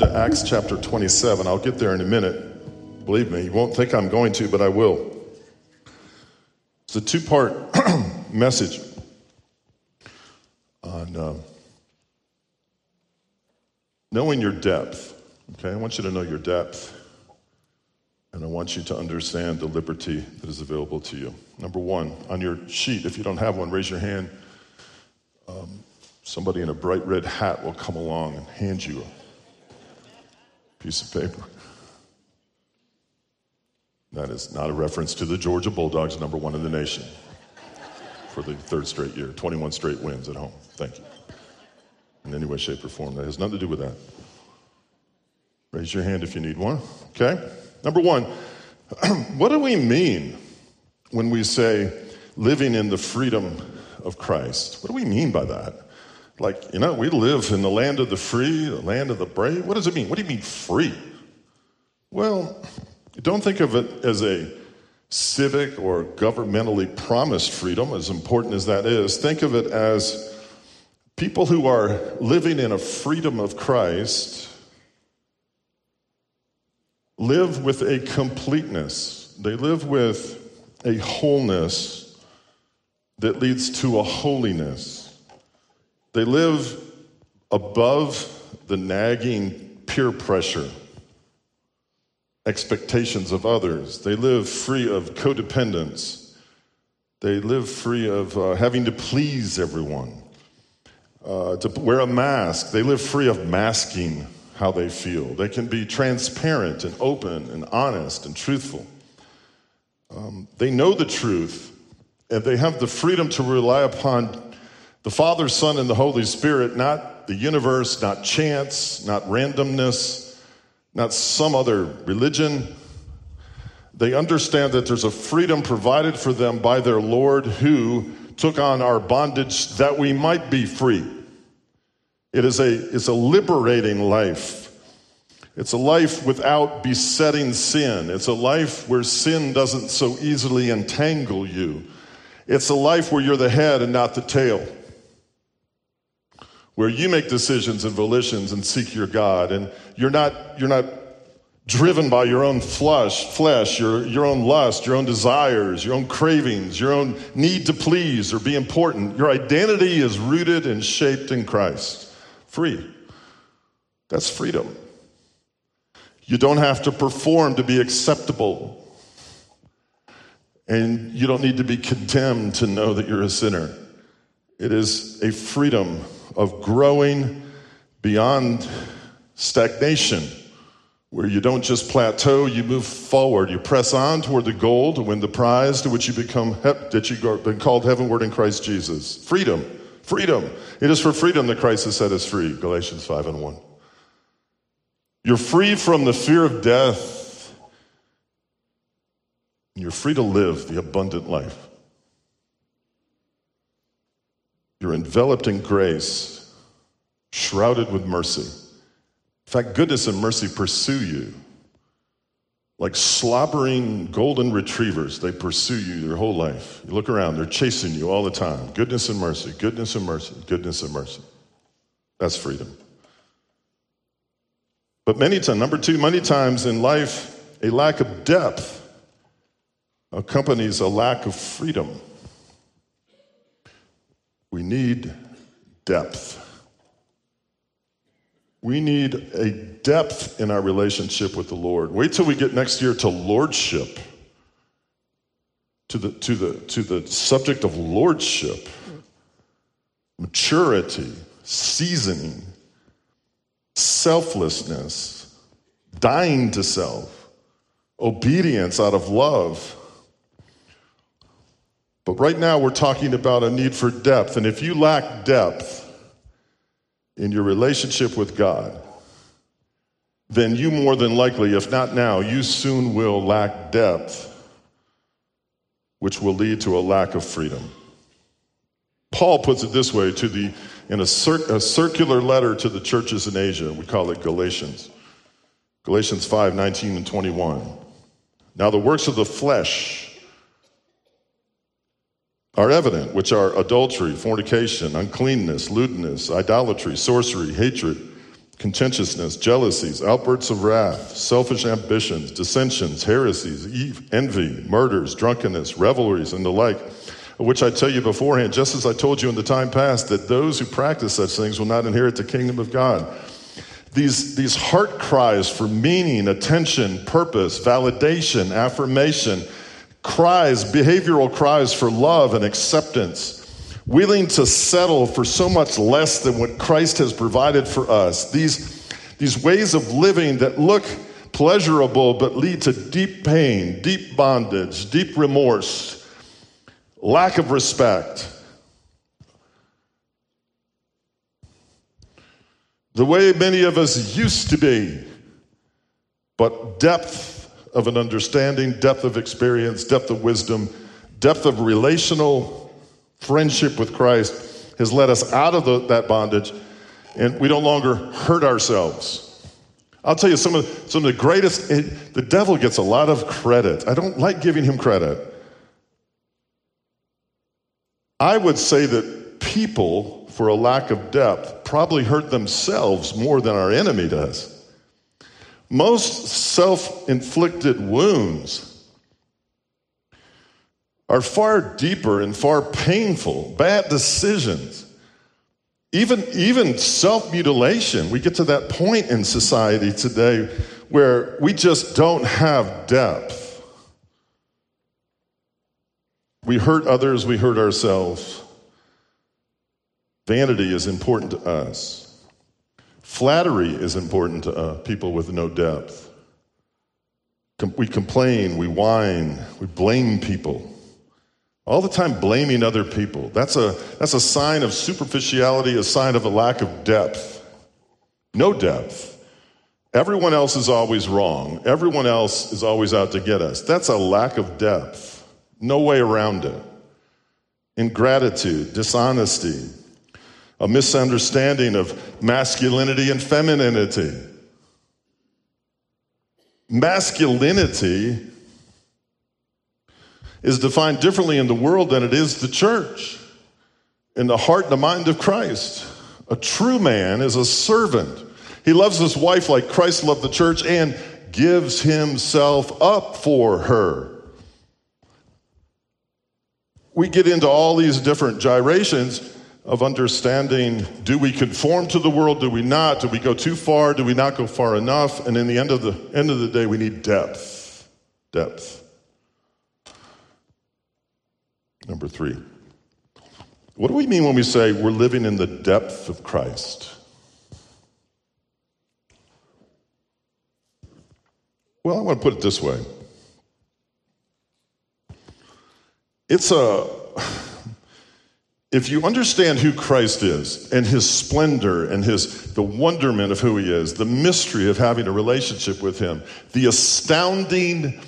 To Acts chapter 27. I'll get there in a minute. Believe me, you won't think I'm going to, but I will. It's a two part message on uh, knowing your depth. Okay, I want you to know your depth, and I want you to understand the liberty that is available to you. Number one, on your sheet, if you don't have one, raise your hand. Um, somebody in a bright red hat will come along and hand you a piece of paper. That is not a reference to the Georgia Bulldogs, number one in the nation, for the third straight year, 21 straight wins at home. Thank you. In any way, shape, or form. That has nothing to do with that. Raise your hand if you need one. Okay? Number one, what do we mean when we say living in the freedom of Christ? What do we mean by that? Like, you know, we live in the land of the free, the land of the brave. What does it mean? What do you mean free? Well, don't think of it as a civic or governmentally promised freedom, as important as that is. Think of it as people who are living in a freedom of Christ live with a completeness, they live with a wholeness that leads to a holiness. They live above the nagging peer pressure, expectations of others. They live free of codependence. They live free of uh, having to please everyone, uh, to wear a mask. They live free of masking how they feel. They can be transparent and open and honest and truthful. Um, they know the truth, and they have the freedom to rely upon the Father, Son, and the Holy Spirit, not the universe, not chance, not randomness, not some other religion. They understand that there's a freedom provided for them by their Lord who took on our bondage that we might be free. It is a, it's a liberating life. It's a life without besetting sin. It's a life where sin doesn't so easily entangle you. It's a life where you're the head and not the tail. Where you make decisions and volitions and seek your God. And you're not, you're not driven by your own flesh, flesh your, your own lust, your own desires, your own cravings, your own need to please or be important. Your identity is rooted and shaped in Christ free. That's freedom. You don't have to perform to be acceptable. And you don't need to be condemned to know that you're a sinner. It is a freedom of growing beyond stagnation, where you don't just plateau, you move forward. You press on toward the goal to win the prize to which you become, that you've been called heavenward in Christ Jesus. Freedom. Freedom. It is for freedom that Christ has set us free. Galatians 5 and 1. You're free from the fear of death. You're free to live the abundant life. You're enveloped in grace, shrouded with mercy. In fact, goodness and mercy pursue you. Like slobbering golden retrievers, they pursue you your whole life. You look around, they're chasing you all the time. Goodness and mercy, goodness and mercy, goodness and mercy. That's freedom. But many times, number two, many times in life, a lack of depth accompanies a lack of freedom. We need depth. We need a depth in our relationship with the Lord. Wait till we get next year to lordship, to the, to the, to the subject of lordship, maturity, seasoning, selflessness, dying to self, obedience out of love. But right now, we're talking about a need for depth. And if you lack depth, in your relationship with God, then you more than likely, if not now, you soon will lack depth, which will lead to a lack of freedom. Paul puts it this way to the, in a, cir- a circular letter to the churches in Asia. We call it Galatians. Galatians 5 19 and 21. Now, the works of the flesh are evident, which are adultery, fornication, uncleanness, lewdness, idolatry, sorcery, hatred, contentiousness, jealousies, outbursts of wrath, selfish ambitions, dissensions, heresies, envy, murders, drunkenness, revelries, and the like, which I tell you beforehand, just as I told you in the time past, that those who practice such things will not inherit the kingdom of God. These, these heart cries for meaning, attention, purpose, validation, affirmation, cries, behavioral cries for love and acceptance willing to settle for so much less than what Christ has provided for us. These, these ways of living that look pleasurable but lead to deep pain, deep bondage, deep remorse, lack of respect. The way many of us used to be, but depth of an understanding, depth of experience, depth of wisdom, depth of relational friendship with Christ has led us out of the, that bondage, and we no longer hurt ourselves. I'll tell you some of some of the greatest. It, the devil gets a lot of credit. I don't like giving him credit. I would say that people, for a lack of depth, probably hurt themselves more than our enemy does. Most self inflicted wounds are far deeper and far painful. Bad decisions, even, even self mutilation. We get to that point in society today where we just don't have depth. We hurt others, we hurt ourselves. Vanity is important to us. Flattery is important to uh, people with no depth. Com- we complain, we whine, we blame people. All the time blaming other people. That's a, that's a sign of superficiality, a sign of a lack of depth. No depth. Everyone else is always wrong. Everyone else is always out to get us. That's a lack of depth. No way around it. Ingratitude, dishonesty, a misunderstanding of masculinity and femininity. Masculinity is defined differently in the world than it is the church. In the heart and the mind of Christ, a true man is a servant. He loves his wife like Christ loved the church and gives himself up for her. We get into all these different gyrations of understanding do we conform to the world do we not do we go too far do we not go far enough and in the end of the end of the day we need depth depth Number three. What do we mean when we say we're living in the depth of Christ? Well, I want to put it this way. It's a, if you understand who Christ is and his splendor and his, the wonderment of who he is, the mystery of having a relationship with him, the astounding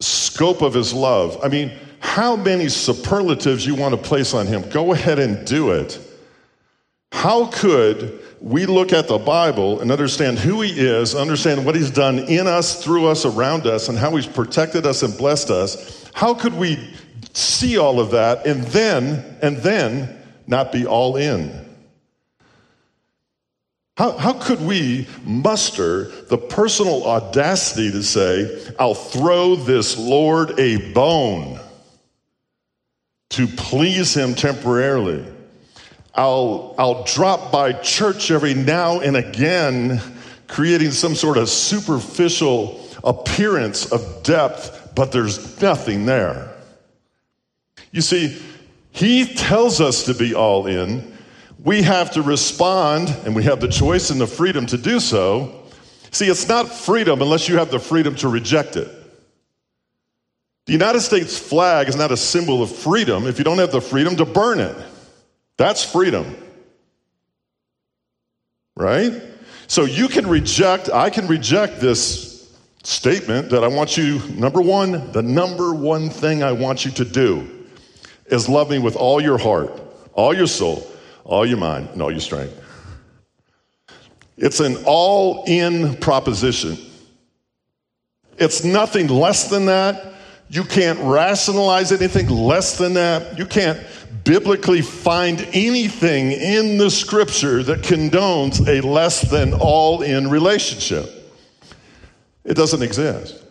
scope of his love. I mean, how many superlatives you want to place on him, go ahead and do it. How could we look at the Bible and understand who he is, understand what he's done in us, through us, around us, and how he's protected us and blessed us? How could we see all of that and then, and then not be all in? How, how could we muster the personal audacity to say, I'll throw this Lord a bone? to please him temporarily. I'll, I'll drop by church every now and again, creating some sort of superficial appearance of depth, but there's nothing there. You see, he tells us to be all in. We have to respond, and we have the choice and the freedom to do so. See, it's not freedom unless you have the freedom to reject it. The United States flag is not a symbol of freedom if you don't have the freedom to burn it. That's freedom. Right? So you can reject, I can reject this statement that I want you, number one, the number one thing I want you to do is love me with all your heart, all your soul, all your mind, and all your strength. It's an all in proposition. It's nothing less than that You can't rationalize anything less than that. You can't biblically find anything in the scripture that condones a less than all in relationship. It doesn't exist.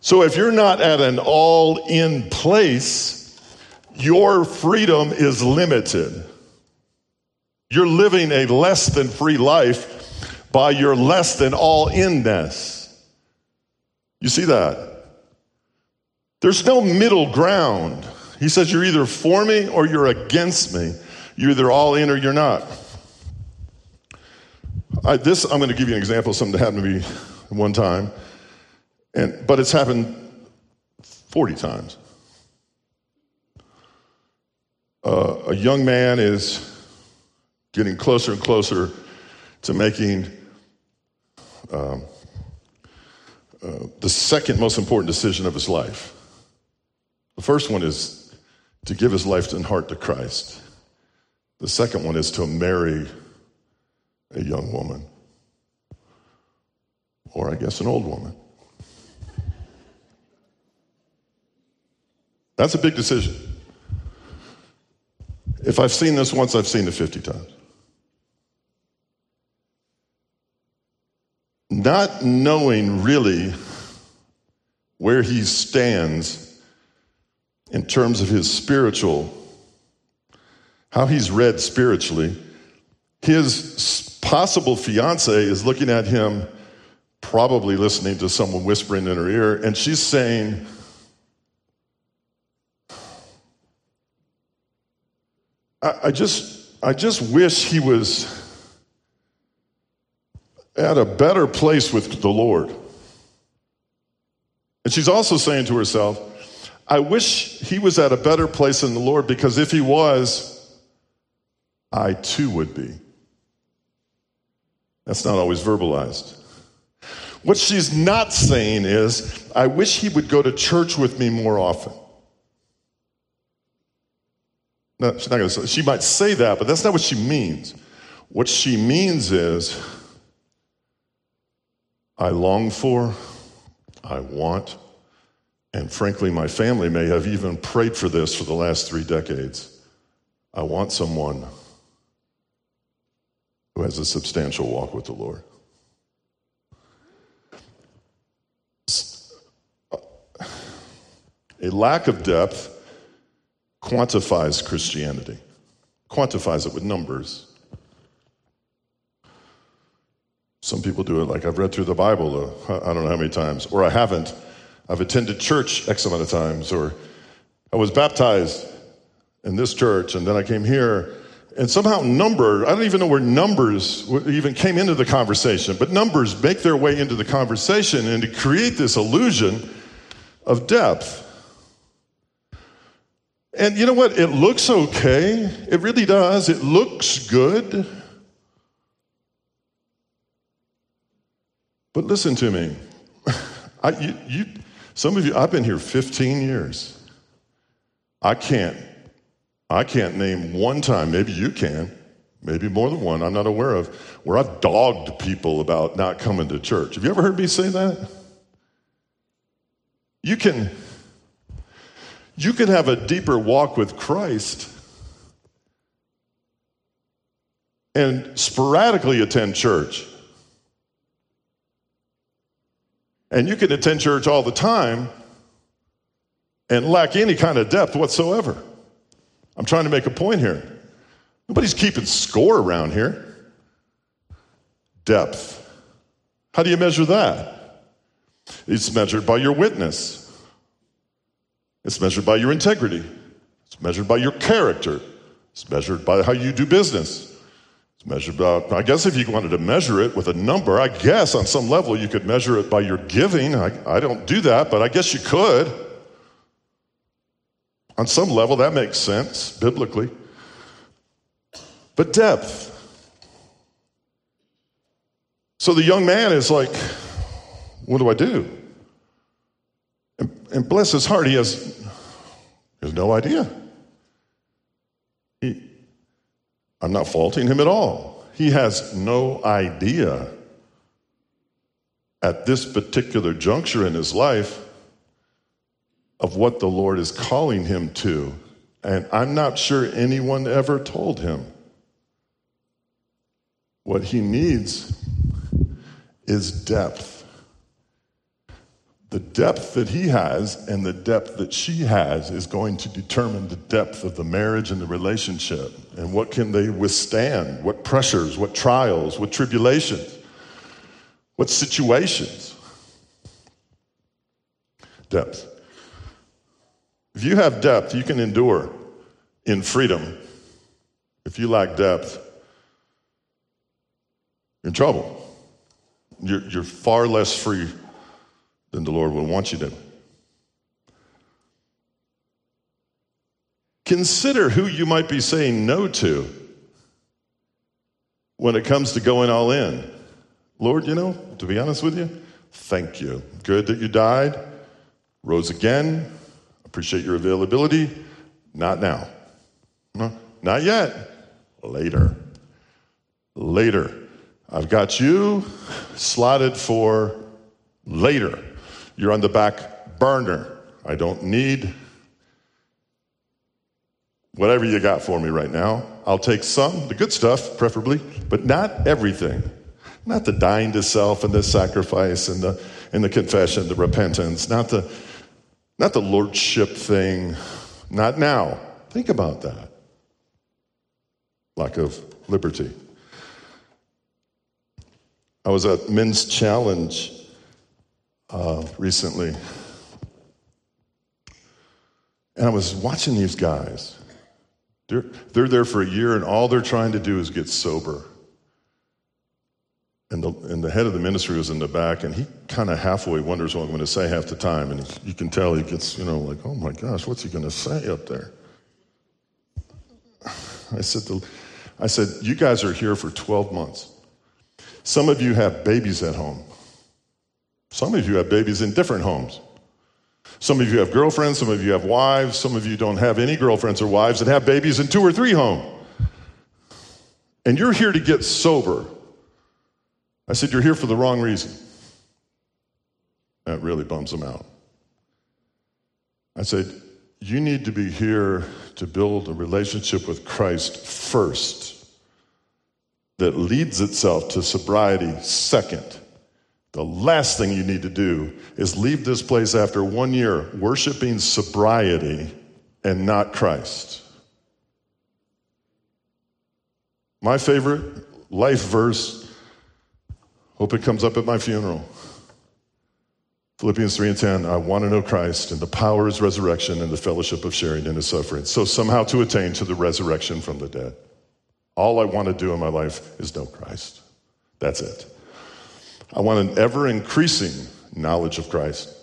So if you're not at an all in place, your freedom is limited. You're living a less than free life by your less than all inness. You see that? There's no middle ground. He says you're either for me or you're against me. You're either all in or you're not. I, this, I'm going to give you an example of something that happened to me one time, and, but it's happened 40 times. Uh, a young man is getting closer and closer to making um, uh, the second most important decision of his life. The first one is to give his life and heart to Christ. The second one is to marry a young woman, or I guess an old woman. That's a big decision. If I've seen this once, I've seen it 50 times. not knowing really where he stands in terms of his spiritual, how he's read spiritually. His possible fiance is looking at him, probably listening to someone whispering in her ear, and she's saying, I, I just, I just wish he was at a better place with the Lord. And she's also saying to herself, I wish he was at a better place in the Lord because if he was, I too would be. That's not always verbalized. What she's not saying is, I wish he would go to church with me more often. No, she's not going to she might say that, but that's not what she means. What she means is, I long for, I want, and frankly, my family may have even prayed for this for the last three decades. I want someone who has a substantial walk with the Lord. Uh, a lack of depth quantifies Christianity, quantifies it with numbers. Some people do it like I've read through the Bible, uh, I don't know how many times, or I haven't. I've attended church X amount of times, or I was baptized in this church, and then I came here. And somehow, number, I don't even know where numbers even came into the conversation, but numbers make their way into the conversation and to create this illusion of depth. And you know what? It looks okay. It really does. It looks good. But listen to me. I, you, you, some of you, I've been here 15 years. I can't, I can't name one time, maybe you can, maybe more than one, I'm not aware of, where I've dogged people about not coming to church. Have you ever heard me say that? You can, you can have a deeper walk with Christ and sporadically attend church. And you can attend church all the time and lack any kind of depth whatsoever. I'm trying to make a point here. Nobody's keeping score around here. Depth. How do you measure that? It's measured by your witness. It's measured by your integrity. It's measured by your character. It's measured by how you do business. It's measured by, I guess if you wanted to measure it with a number, I guess on some level you could measure it by your giving. I, I don't do that, but I guess you could. On some level, that makes sense biblically. But depth. So the young man is like, what do I do? And, bless his heart, he has, he has no idea. He, I'm not faulting him at all. He has no idea at this particular juncture in his life of what the Lord is calling him to. And I'm not sure anyone ever told him. What he needs is depth. The depth that he has and the depth that she has is going to determine the depth of the marriage and the relationship. And what can they withstand? What pressures, what trials, what tribulations, what situations? Depth. If you have depth, you can endure in freedom. If you lack depth, you're in trouble. You're, you're far less free than the Lord would want you to. Consider who you might be saying no to when it comes to going all in. Lord, you know, to be honest with you, thank you. Good that you died, rose again. Appreciate your availability. Not now. No, not yet. Later. Later. I've got you slotted for later. You're on the back burner. I don't need whatever you got for me right now. I'll take some, the good stuff, preferably, but not everything. Not the dying to self and the sacrifice and the, and the confession, the repentance, not the, not the lordship thing. Not now. Think about that. Lack of liberty. I was at Men's Challenge uh, recently. And I was watching these guys. They're, they're there for a year, and all they're trying to do is get sober. And the, and the head of the ministry was in the back, and he kind of halfway wonders what I'm going to say half the time. And you can tell he gets, you know, like, oh my gosh, what's he going to say up there? I said, the, I said, you guys are here for 12 months. Some of you have babies at home. Some of you have babies in different homes. Some of you have girlfriends, some of you have wives, some of you don't have any girlfriends or wives and have babies in two or three homes. And you're here to get sober. I said, You're here for the wrong reason. That really bums them out. I said, You need to be here to build a relationship with Christ first that leads itself to sobriety second. The last thing you need to do is leave this place after one year worshiping sobriety and not Christ. My favorite life verse, hope it comes up at my funeral. Philippians 3 and 10, I want to know Christ and the power of his resurrection and the fellowship of sharing in his suffering. So somehow to attain to the resurrection from the dead. All I want to do in my life is know Christ. That's it. I want an ever increasing knowledge of Christ,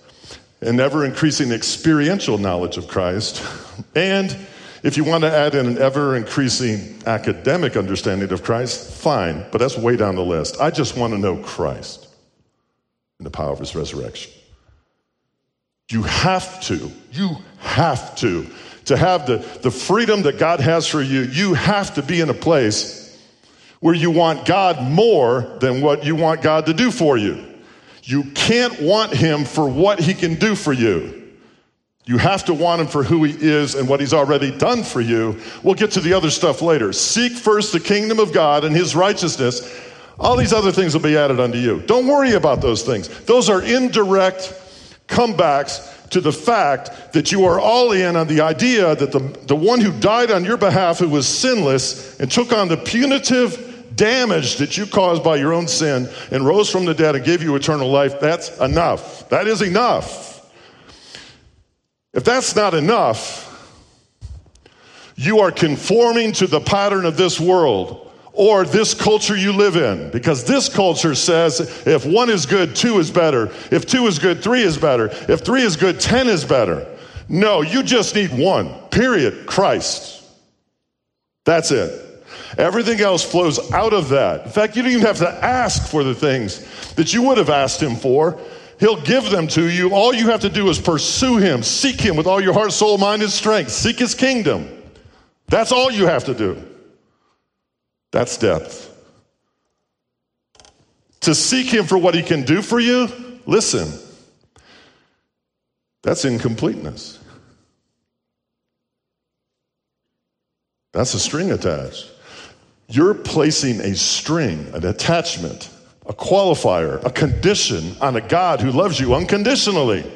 an ever increasing experiential knowledge of Christ, and if you want to add in an ever increasing academic understanding of Christ, fine, but that's way down the list. I just want to know Christ and the power of his resurrection. You have to, you have to, to have the, the freedom that God has for you, you have to be in a place where you want God more than what you want God to do for you. You can't want Him for what He can do for you. You have to want Him for who He is and what He's already done for you. We'll get to the other stuff later. Seek first the kingdom of God and His righteousness. All these other things will be added unto you. Don't worry about those things. Those are indirect comebacks to the fact that you are all in on the idea that the, the one who died on your behalf, who was sinless and took on the punitive damage that you caused by your own sin and rose from the dead and gave you eternal life, that's enough. That is enough. If that's not enough, you are conforming to the pattern of this world or this culture you live in. Because this culture says if one is good, two is better. If two is good, three is better. If three is good, ten is better. No, you just need one, period. Christ. That's it. Everything else flows out of that. In fact, you don't even have to ask for the things that you would have asked him for. He'll give them to you. All you have to do is pursue him, seek him with all your heart, soul, mind, and strength. Seek his kingdom. That's all you have to do. That's depth. To seek him for what he can do for you, listen. That's incompleteness. That's a string attached. You're placing a string, an attachment, a qualifier, a condition on a God who loves you unconditionally.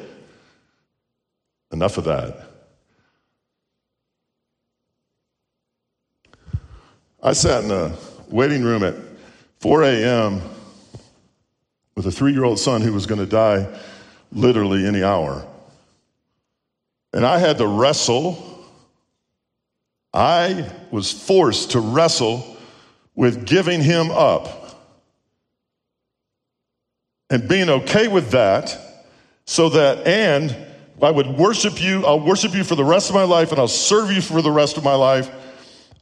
Enough of that. I sat in a waiting room at 4 a.m. with a three year old son who was going to die literally any hour. And I had to wrestle. I was forced to wrestle with giving him up and being okay with that so that, and I would worship you, I'll worship you for the rest of my life and I'll serve you for the rest of my life.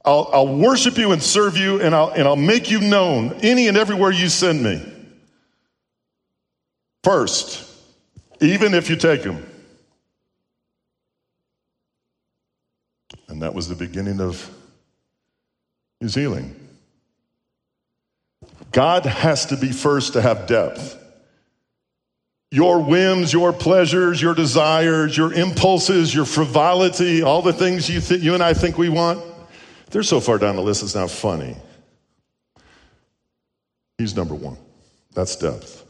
I'll, I'll worship you and serve you and I'll, and I'll make you known any and everywhere you send me. First, even if you take him. And that was the beginning of his healing. God has to be first to have depth. Your whims, your pleasures, your desires, your impulses, your frivolity, all the things you, th- you and I think we want, they're so far down the list it's not funny. He's number one. That's depth.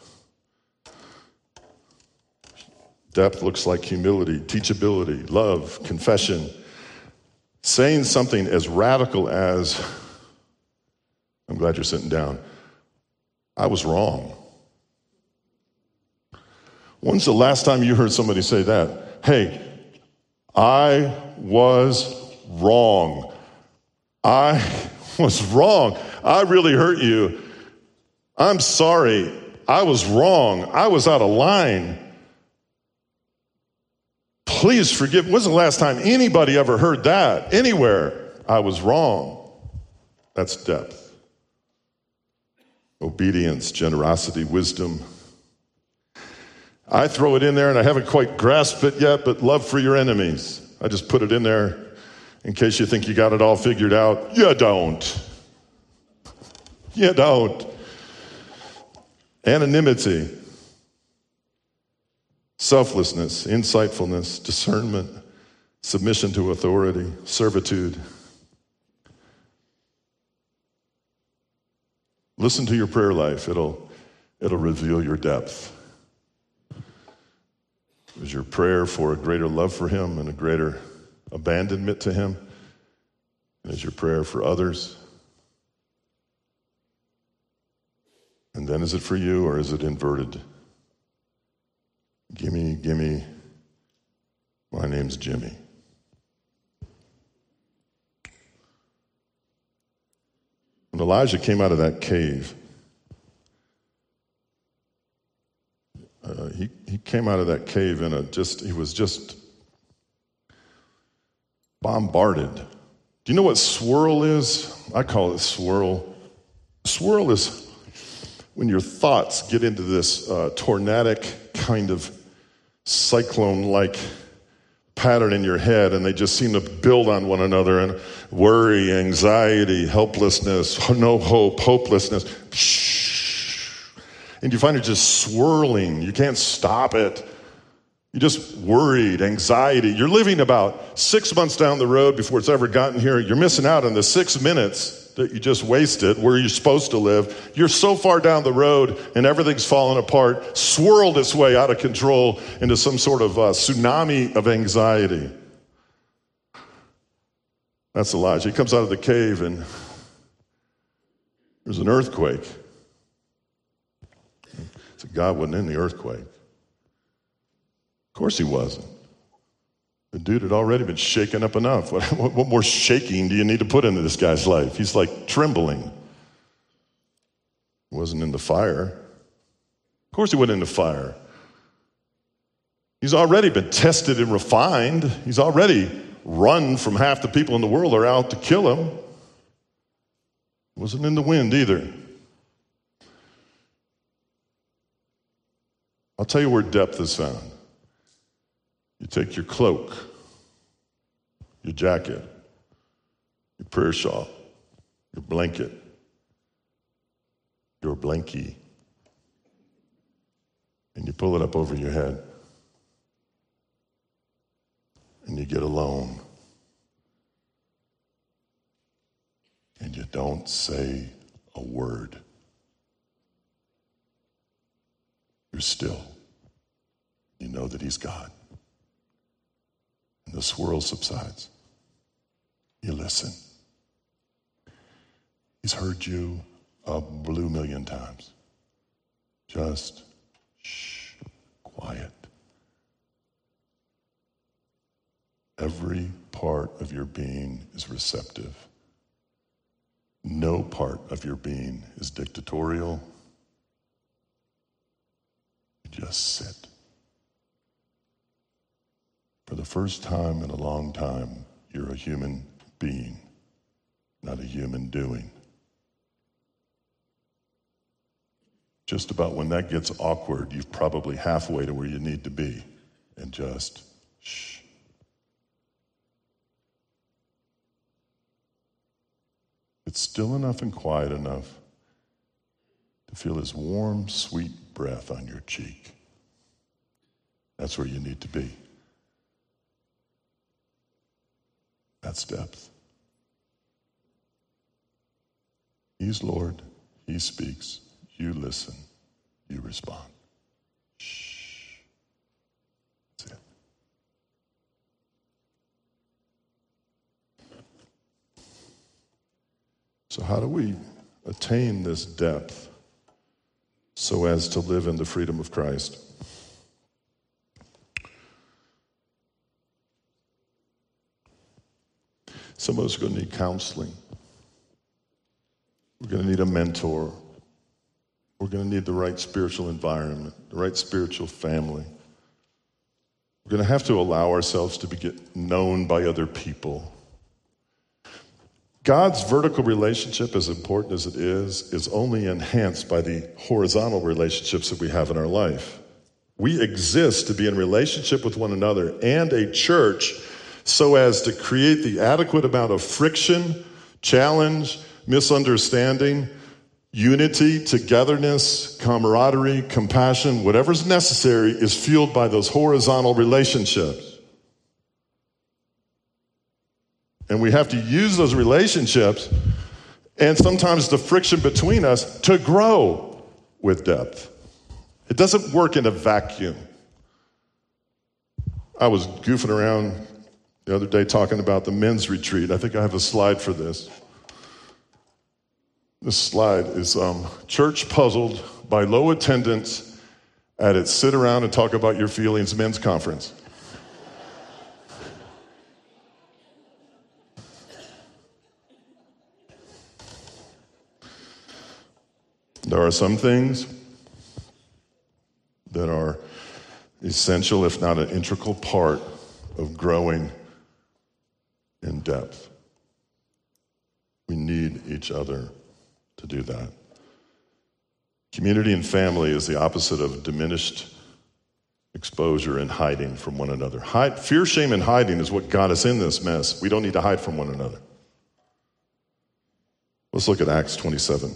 Depth looks like humility, teachability, love, confession, saying something as radical as, I'm glad you're sitting down, I was wrong. When's the last time you heard somebody say that? Hey, I was wrong. I was wrong. I really hurt you. I'm sorry. I was wrong. I was out of line. Please forgive. When's the last time anybody ever heard that anywhere? I was wrong. That's depth. Obedience, generosity, wisdom. I throw it in there and I haven't quite grasped it yet, but love for your enemies. I just put it in there in case you think you got it all figured out. You don't. You don't. Anonymity, selflessness, insightfulness, discernment, submission to authority, servitude. Listen to your prayer life, it'll, it'll reveal your depth. Is your prayer for a greater love for Him and a greater abandonment to Him? And is your prayer for others? And then is it for you or is it inverted? Gimme, gimme, my name's Jimmy. When Elijah came out of that cave, uh, he, he came out of that cave in a just, he was just bombarded. Do you know what swirl is? I call it swirl. Swirl is when your thoughts get into this uh, tornadic kind of cyclone like pattern in your head and they just seem to build on one another and worry, anxiety, helplessness, no hope, hopelessness. And you find it just swirling. You can't stop it. You're just worried, anxiety. You're living about six months down the road before it's ever gotten here. You're missing out on the six minutes that you just wasted where you're supposed to live. You're so far down the road and everything's falling apart, swirled its way out of control into some sort of uh, tsunami of anxiety. That's Elijah. He comes out of the cave and there's an earthquake. So God wasn't in the earthquake. Of course he wasn't. The dude had already been shaken up enough. What, what, what, more shaking do you need to put into this guy's life? He's like trembling. He wasn't in the fire. Of course, he wasn't in the fire. He's already been tested and refined. He's already run from half the people in the world are out to kill him. Wasn't in the wind either. I'll tell you where depth is found. You take your cloak, your jacket, your prayer shawl, your blanket, your blankie, and you pull it up over your head. and you get alone and you don't say a word. You're still. You know that He's God. The swirl subsides. You listen. He's heard you a blue million times. Just shh, quiet. Every part of your being is receptive. No part of your being is dictatorial. Just sit. For the first time in a long time, you're a human being, not a human doing. Just about when that gets awkward, you've probably halfway to where you need to be. And just shh. It's still enough and quiet enough to feel his warm, sweet breath on your cheek. That's where you need to be. That's depth. He's Lord. He speaks. You listen. You respond. Shh. That's it. So, how do we attain this depth so as to live in the freedom of Christ? Some of us are going to need counseling. We're going to need a mentor. We're going to need the right spiritual environment, the right spiritual family. We're going to have to allow ourselves to be known by other people. God's vertical relationship, as important as it is, is only enhanced by the horizontal relationships that we have in our life. We exist to be in relationship with one another and a church so as to create the adequate amount of friction, challenge, misunderstanding, unity, togetherness, camaraderie, compassion, whatever's necessary is fueled by those horizontal relationships. And we have to use those relationships and sometimes the friction between us to grow with depth. It doesn't work in a vacuum. I was goofing around the other day talking about the men's retreat. I think I have a slide for this. This slide is um, church puzzled by low attendance at its sit around and talk about your feelings men's conference. There are some things that are essential, if not an integral part, of growing in depth. We need each other to do that. Community and family is the opposite of diminished exposure and hiding from one another. Hide, fear, shame, and hiding is what got us in this mess. We don't need to hide from one another. Let's look at Acts 27.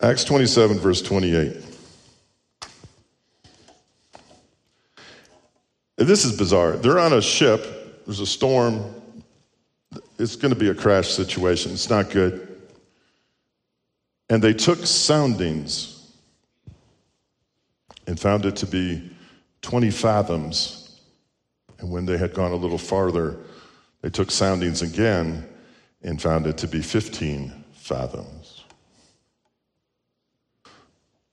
Acts 27, verse 28. This is bizarre. They're on a ship, there's a storm. It's going to be a crash situation. It's not good. And they took soundings and found it to be 20 fathoms. And when they had gone a little farther, they took soundings again and found it to be 15 fathoms.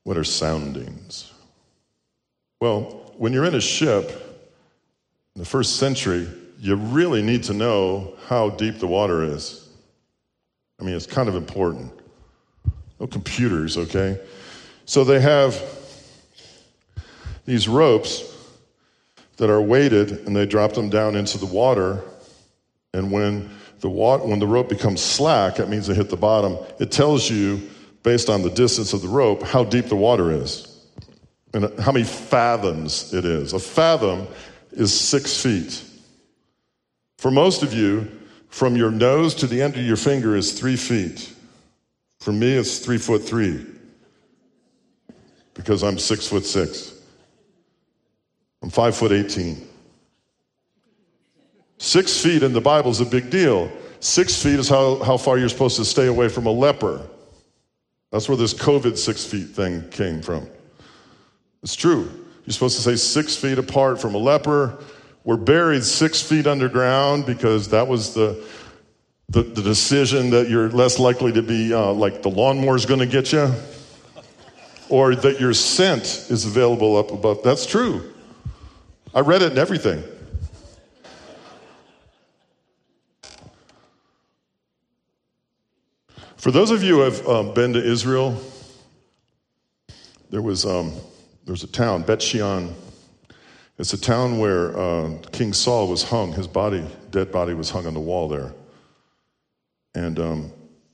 What are soundings? Well, when you're in a ship, the first century, you really need to know how deep the water is. I mean, it's kind of important. No computers, okay? So they have these ropes that are weighted and they drop them down into the water. And when the, water, when the rope becomes slack, that means they hit the bottom. It tells you, based on the distance of the rope, how deep the water is and how many fathoms it is. A fathom is six feet. For most of you, from your nose to the end of your finger is three feet. For me, it's three foot three because I'm six foot six. I'm five foot 18. Six feet in the Bible is a big deal. Six feet is how, how far you're supposed to stay away from a leper. That's where this COVID six feet thing came from. It's true. You're supposed to say six feet apart from a leper. We're buried six feet underground because that was the, the, the decision that you're less likely to be uh, like the lawnmower's going to get you, or that your scent is available up above. That's true. I read it in everything. For those of you who have um, been to Israel, there was, um, there was a town, Bet Shean. It's a town where uh, King Saul was hung. His body, dead body, was hung on the wall there. And um,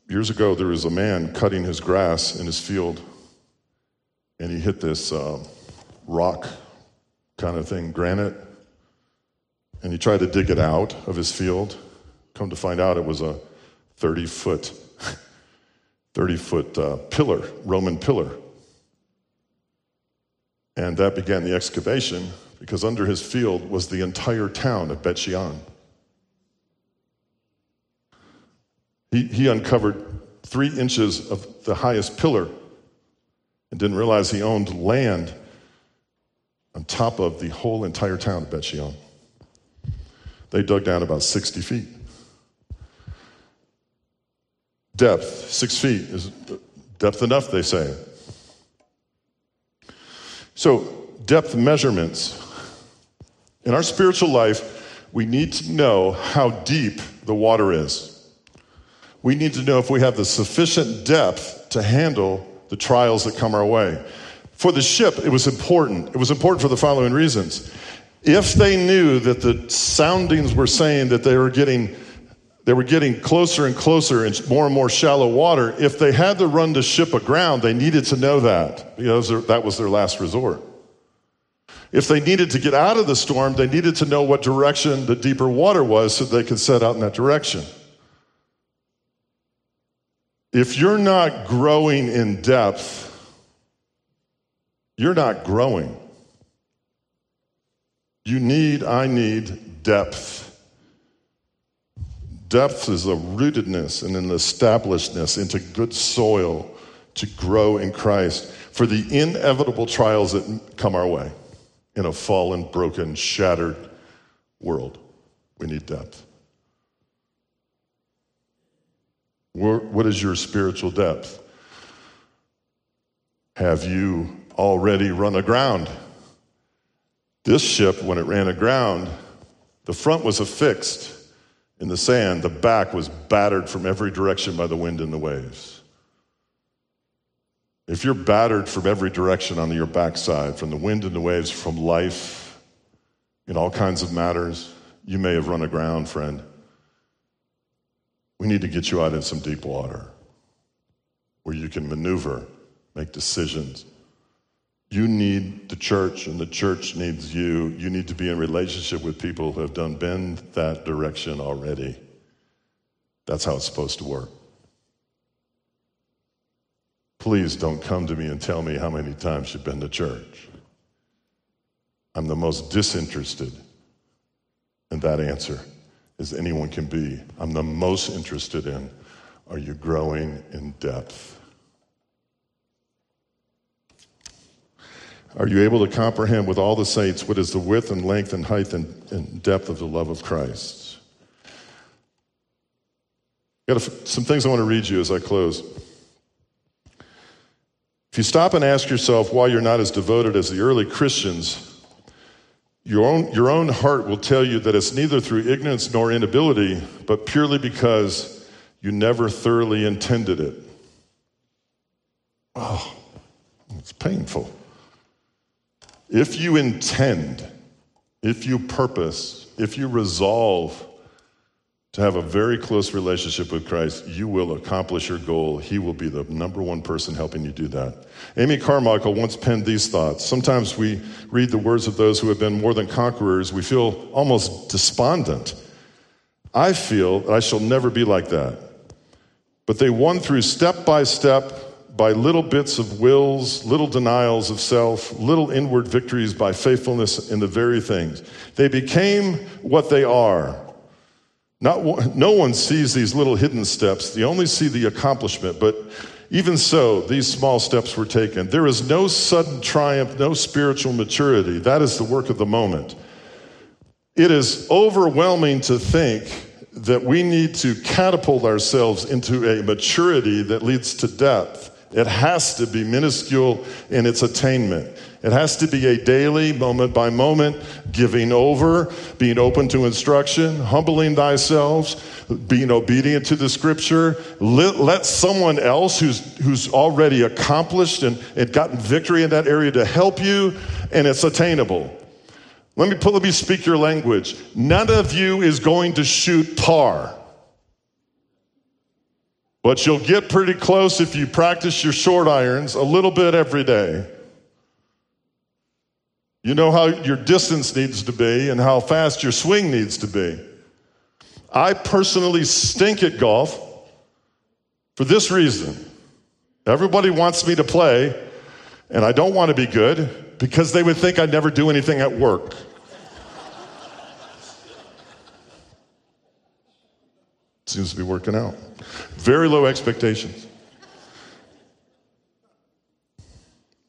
years ago, there was a man cutting his grass in his field, and he hit this uh, rock kind of thing, granite, and he tried to dig it out of his field. Come to find out, it was a 30 foot 30 foot uh, pillar, Roman pillar. And that began the excavation because under his field was the entire town of Bet Shean. He, he uncovered three inches of the highest pillar and didn't realize he owned land on top of the whole entire town of Bet Shean. They dug down about 60 feet. Depth, six feet, is depth enough, they say. So, depth measurements. In our spiritual life, we need to know how deep the water is. We need to know if we have the sufficient depth to handle the trials that come our way. For the ship, it was important. It was important for the following reasons. If they knew that the soundings were saying that they were getting they were getting closer and closer and more and more shallow water. If they had to run the ship aground, they needed to know that because that was their last resort. If they needed to get out of the storm, they needed to know what direction the deeper water was so they could set out in that direction. If you're not growing in depth, you're not growing. You need, I need depth. Depth is a rootedness and an establishedness into good soil to grow in Christ for the inevitable trials that come our way in a fallen, broken, shattered world. We need depth. What is your spiritual depth? Have you already run aground? This ship, when it ran aground, the front was affixed in the sand, the back was battered from every direction by the wind and the waves. If you're battered from every direction on your backside, from the wind and the waves, from life, in all kinds of matters, you may have run aground, friend. We need to get you out in some deep water where you can maneuver, make decisions, you need the church, and the church needs you. You need to be in relationship with people who have done been that direction already. That's how it's supposed to work. Please don't come to me and tell me how many times you've been to church. I'm the most disinterested in that answer as anyone can be. I'm the most interested in are you growing in depth? Are you able to comprehend with all the saints what is the width and length and height and, and depth of the love of Christ? Got some things I want to read you as I close. If you stop and ask yourself why you're not as devoted as the early Christians, your own, your own heart will tell you that it's neither through ignorance nor inability, but purely because you never thoroughly intended it. Oh, it's painful. If you intend, if you purpose, if you resolve to have a very close relationship with Christ, you will accomplish your goal. He will be the number one person helping you do that. Amy Carmichael once penned these thoughts. Sometimes we read the words of those who have been more than conquerors, we feel almost despondent. I feel I shall never be like that. But they won through step by step by little bits of wills, little denials of self, little inward victories by faithfulness in the very things. They became what they are. Not, no one sees these little hidden steps, they only see the accomplishment, but even so, these small steps were taken. There is no sudden triumph, no spiritual maturity. That is the work of the moment. It is overwhelming to think that we need to catapult ourselves into a maturity that leads to depth. It has to be minuscule in its attainment. It has to be a daily, moment by moment, giving over, being open to instruction, humbling thyself, being obedient to the scripture. Let, let someone else who's, who's already accomplished and, and gotten victory in that area to help you, and it's attainable. Let me, put, let me speak your language. None of you is going to shoot par. But you'll get pretty close if you practice your short irons a little bit every day. You know how your distance needs to be and how fast your swing needs to be. I personally stink at golf for this reason. Everybody wants me to play, and I don't want to be good because they would think I'd never do anything at work. Seems to be working out. Very low expectations.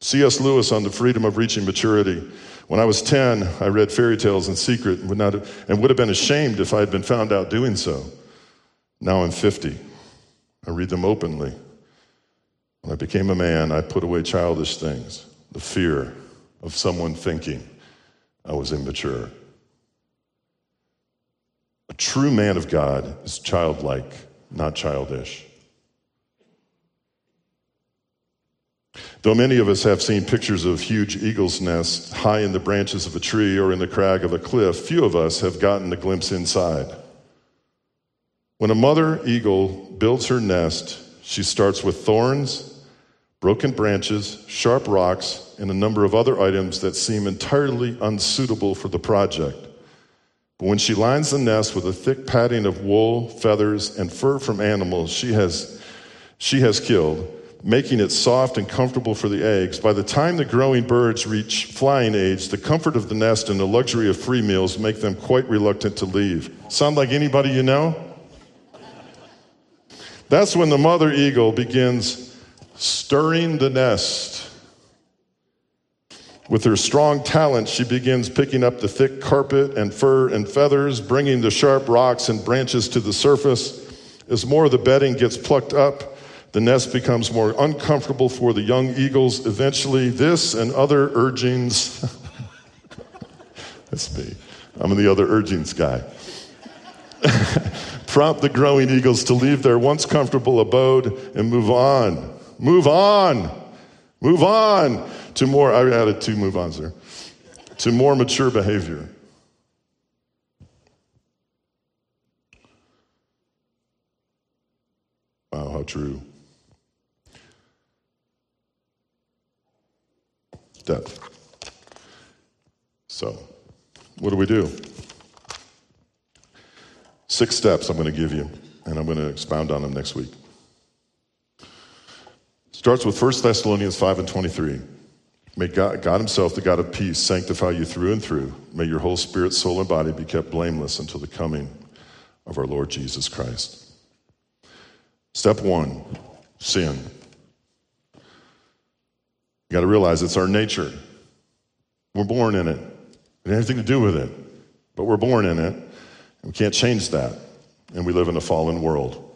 C.S. Lewis on the freedom of reaching maturity. When I was 10, I read fairy tales in secret and would, not have, and would have been ashamed if I had been found out doing so. Now I'm 50. I read them openly. When I became a man, I put away childish things, the fear of someone thinking I was immature. True man of God is childlike, not childish. Though many of us have seen pictures of huge eagle's nests high in the branches of a tree or in the crag of a cliff, few of us have gotten a glimpse inside. When a mother eagle builds her nest, she starts with thorns, broken branches, sharp rocks, and a number of other items that seem entirely unsuitable for the project. But when she lines the nest with a thick padding of wool, feathers, and fur from animals she has, she has killed, making it soft and comfortable for the eggs, by the time the growing birds reach flying age, the comfort of the nest and the luxury of free meals make them quite reluctant to leave. Sound like anybody you know? That's when the mother eagle begins stirring the nest with her strong talent, she begins picking up the thick carpet and fur and feathers, bringing the sharp rocks and branches to the surface. As more of the bedding gets plucked up, the nest becomes more uncomfortable for the young eagles. Eventually, this and other urgings. That's me. I'm the other urgings guy. prompt the growing eagles to leave their once comfortable abode and move on. Move on. Move on to more, I added two move ons there, to more mature behavior. Wow, how true. Death. So, what do we do? Six steps I'm going to give you, and I'm going to expound on them next week. Starts with 1 Thessalonians 5 and 23. May God, God, Himself, the God of peace, sanctify you through and through. May your whole spirit, soul, and body be kept blameless until the coming of our Lord Jesus Christ. Step one sin. You got to realize it's our nature. We're born in it. It has anything to do with it, but we're born in it. And we can't change that. And we live in a fallen world.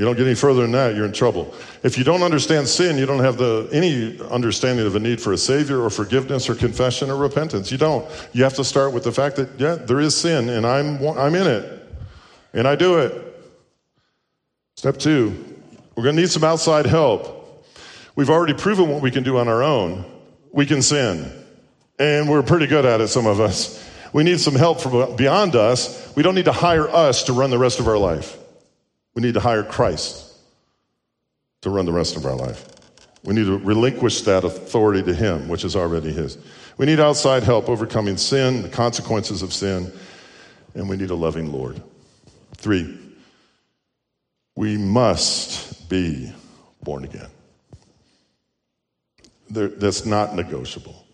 You don't get any further than that, you're in trouble. If you don't understand sin, you don't have the, any understanding of a need for a Savior or forgiveness or confession or repentance. You don't. You have to start with the fact that, yeah, there is sin and I'm, I'm in it and I do it. Step two, we're going to need some outside help. We've already proven what we can do on our own. We can sin. And we're pretty good at it, some of us. We need some help from beyond us. We don't need to hire us to run the rest of our life. We need to hire Christ to run the rest of our life. We need to relinquish that authority to Him, which is already His. We need outside help overcoming sin, the consequences of sin, and we need a loving Lord. Three, we must be born again. There, that's not negotiable.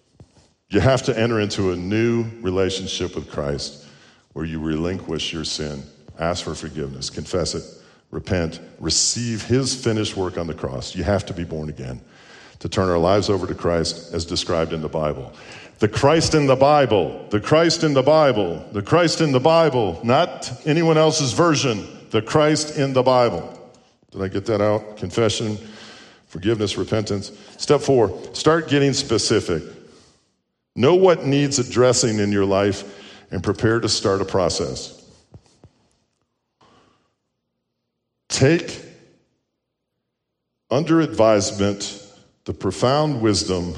You have to enter into a new relationship with Christ where you relinquish your sin, ask for forgiveness, confess it, repent, receive his finished work on the cross. You have to be born again to turn our lives over to Christ as described in the Bible. The Christ in the Bible, the Christ in the Bible, the Christ in the Bible, not anyone else's version, the Christ in the Bible. Did I get that out? Confession, forgiveness, repentance. Step four, start getting specific. Know what needs addressing in your life and prepare to start a process. Take under advisement the profound wisdom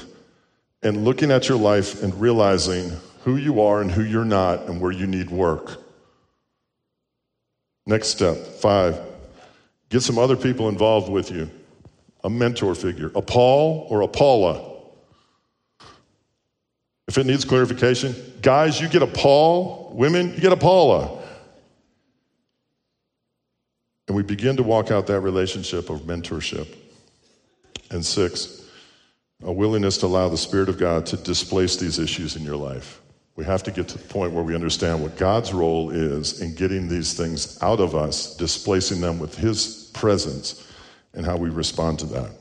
and looking at your life and realizing who you are and who you're not and where you need work. Next step, five, get some other people involved with you. A mentor figure, a Paul or a Paula. If it needs clarification, guys, you get a Paul. Women, you get a Paula. And we begin to walk out that relationship of mentorship. And six, a willingness to allow the Spirit of God to displace these issues in your life. We have to get to the point where we understand what God's role is in getting these things out of us, displacing them with His presence, and how we respond to that.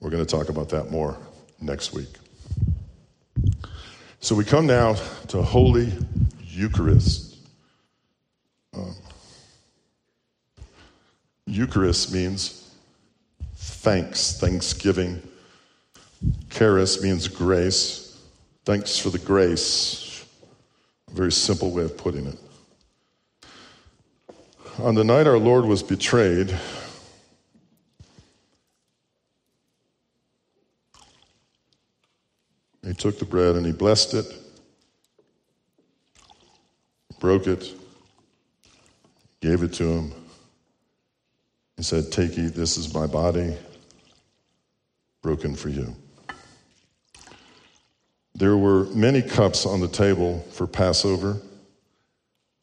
We're going to talk about that more next week. So we come now to Holy Eucharist. Um, Eucharist means thanks, thanksgiving. Charis means grace. Thanks for the grace. A very simple way of putting it. On the night our Lord was betrayed, he took the bread and he blessed it, broke it, gave it to him. He said, Take, eat, this is my body broken for you. There were many cups on the table for Passover.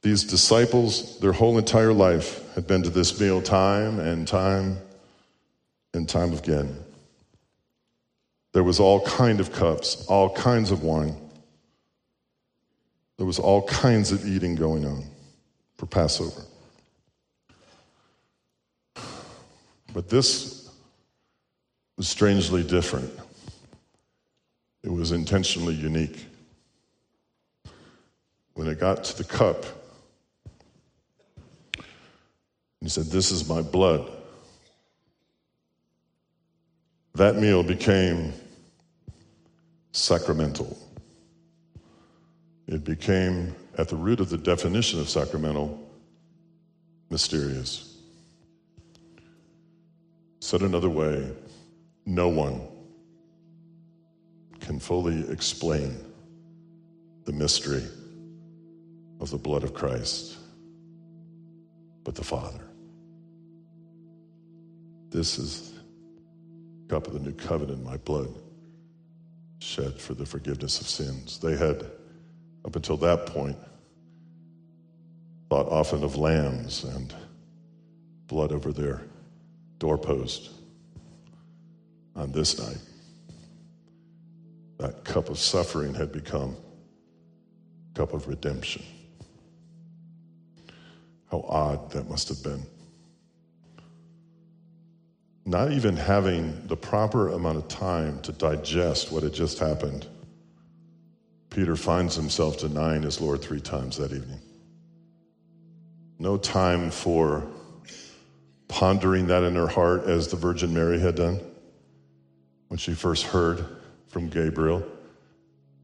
These disciples, their whole entire life, had been to this meal time and time and time again. There was all kind of cups, all kinds of wine. There was all kinds of eating going on for Passover. But this was strangely different. It was intentionally unique. When it got to the cup, he said, This is my blood. That meal became sacramental. It became, at the root of the definition of sacramental, mysterious. Said another way, no one can fully explain the mystery of the blood of Christ but the Father. This is the cup of the new covenant, my blood shed for the forgiveness of sins. They had, up until that point, thought often of lambs and blood over their doorpost on this night. That cup of suffering had become a cup of redemption. How odd that must have been. Not even having the proper amount of time to digest what had just happened, Peter finds himself denying his Lord three times that evening. No time for pondering that in her heart as the Virgin Mary had done. When she first heard from Gabriel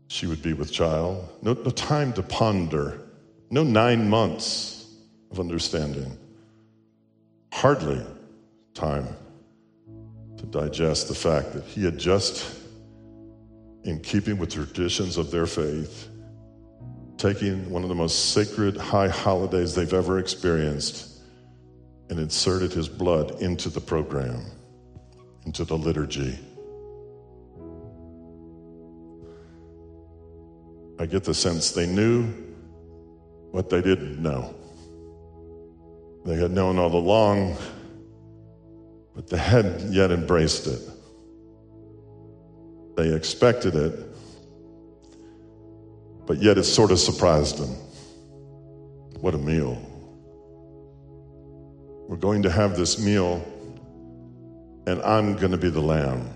she would be with child. No, no time to ponder, no nine months of understanding, hardly time to digest the fact that he had just, in keeping with traditions of their faith, taking one of the most sacred high holidays they've ever experienced and inserted his blood into the program, into the liturgy. I get the sense they knew what they didn't know. They had known all along but they hadn't yet embraced it. They expected it, but yet it sort of surprised them. What a meal. We're going to have this meal, and I'm going to be the lamb.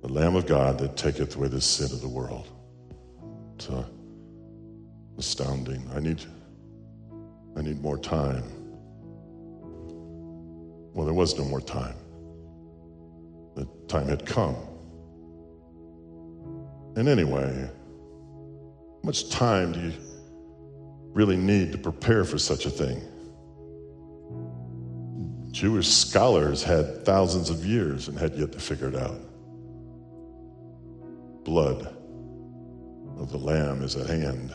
The Lamb of God that taketh away the sin of the world. It's uh, astounding. I need, I need more time. Well, there was no more time. The time had come. And anyway, how much time do you really need to prepare for such a thing? Jewish scholars had thousands of years and had yet to figure it out. Blood of the Lamb is at hand,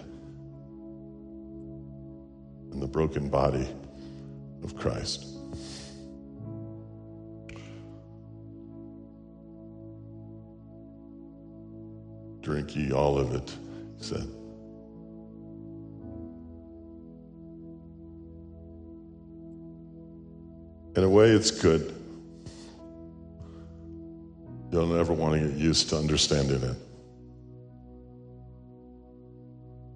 and the broken body of Christ. Drink ye all of it, he said. In a way, it's good. You'll never want to get used to understanding it.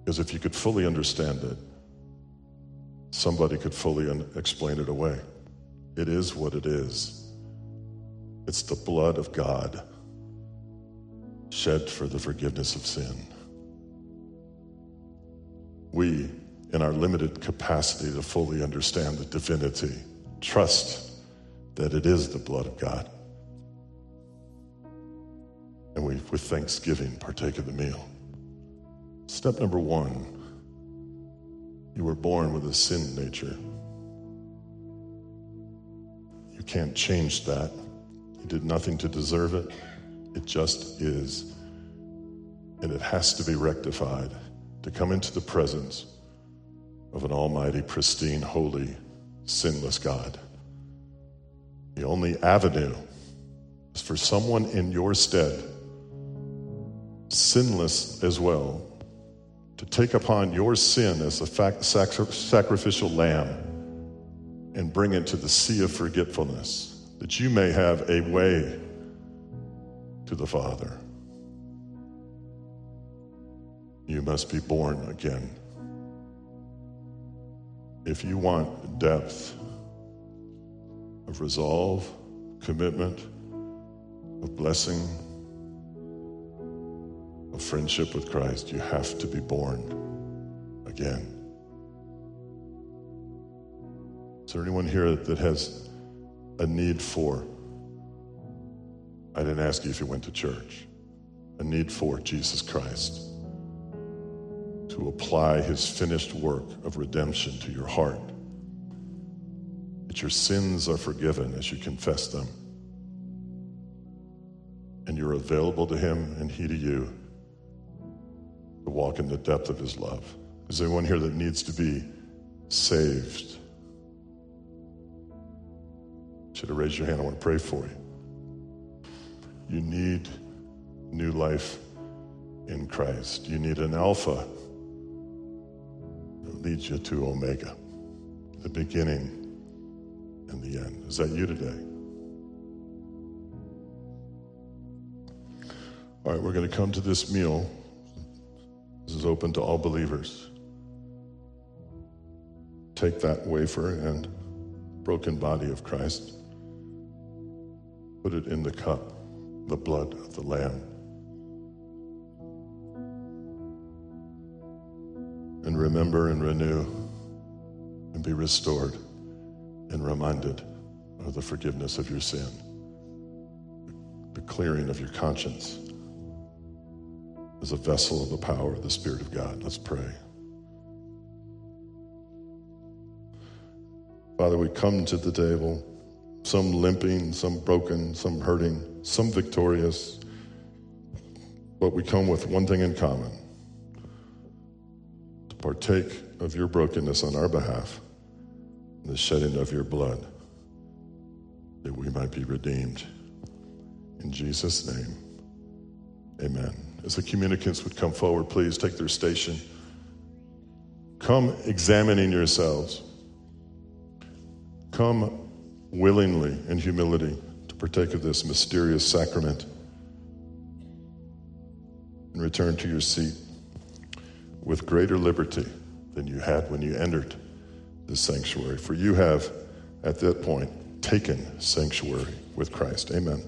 Because if you could fully understand it, somebody could fully un- explain it away. It is what it is. It's the blood of God shed for the forgiveness of sin. We, in our limited capacity to fully understand the divinity, trust that it is the blood of God. And we, with thanksgiving, partake of the meal. Step number one you were born with a sin nature. You can't change that. You did nothing to deserve it. It just is. And it has to be rectified to come into the presence of an almighty, pristine, holy, sinless God. The only avenue is for someone in your stead, sinless as well, to take upon your sin as a fac- sacri- sacrificial lamb and bring it to the sea of forgetfulness, that you may have a way to the Father. You must be born again. If you want depth of resolve, commitment, of blessing, of friendship with Christ, you have to be born again. Is there anyone here that has a need for? I didn't ask you if you went to church. A need for Jesus Christ to apply his finished work of redemption to your heart. That your sins are forgiven as you confess them. And you're available to him and he to you to walk in the depth of his love. Is there anyone here that needs to be saved? Should have raised your hand. I want to pray for you. You need new life in Christ. You need an alpha that leads you to omega, the beginning and the end. Is that you today? All right, we're going to come to this meal. This is open to all believers. Take that wafer and broken body of Christ, put it in the cup, the blood of the Lamb. Remember and renew and be restored and reminded of the forgiveness of your sin, the clearing of your conscience as a vessel of the power of the Spirit of God. Let's pray. Father, we come to the table, some limping, some broken, some hurting, some victorious, but we come with one thing in common partake of your brokenness on our behalf, the shedding of your blood, that we might be redeemed. In Jesus' name, amen. As the communicants would come forward, please take their station. Come examining yourselves. Come willingly in humility to partake of this mysterious sacrament and return to your seat with greater liberty than you had when you entered the sanctuary. For you have, at that point, taken sanctuary with Christ. Amen.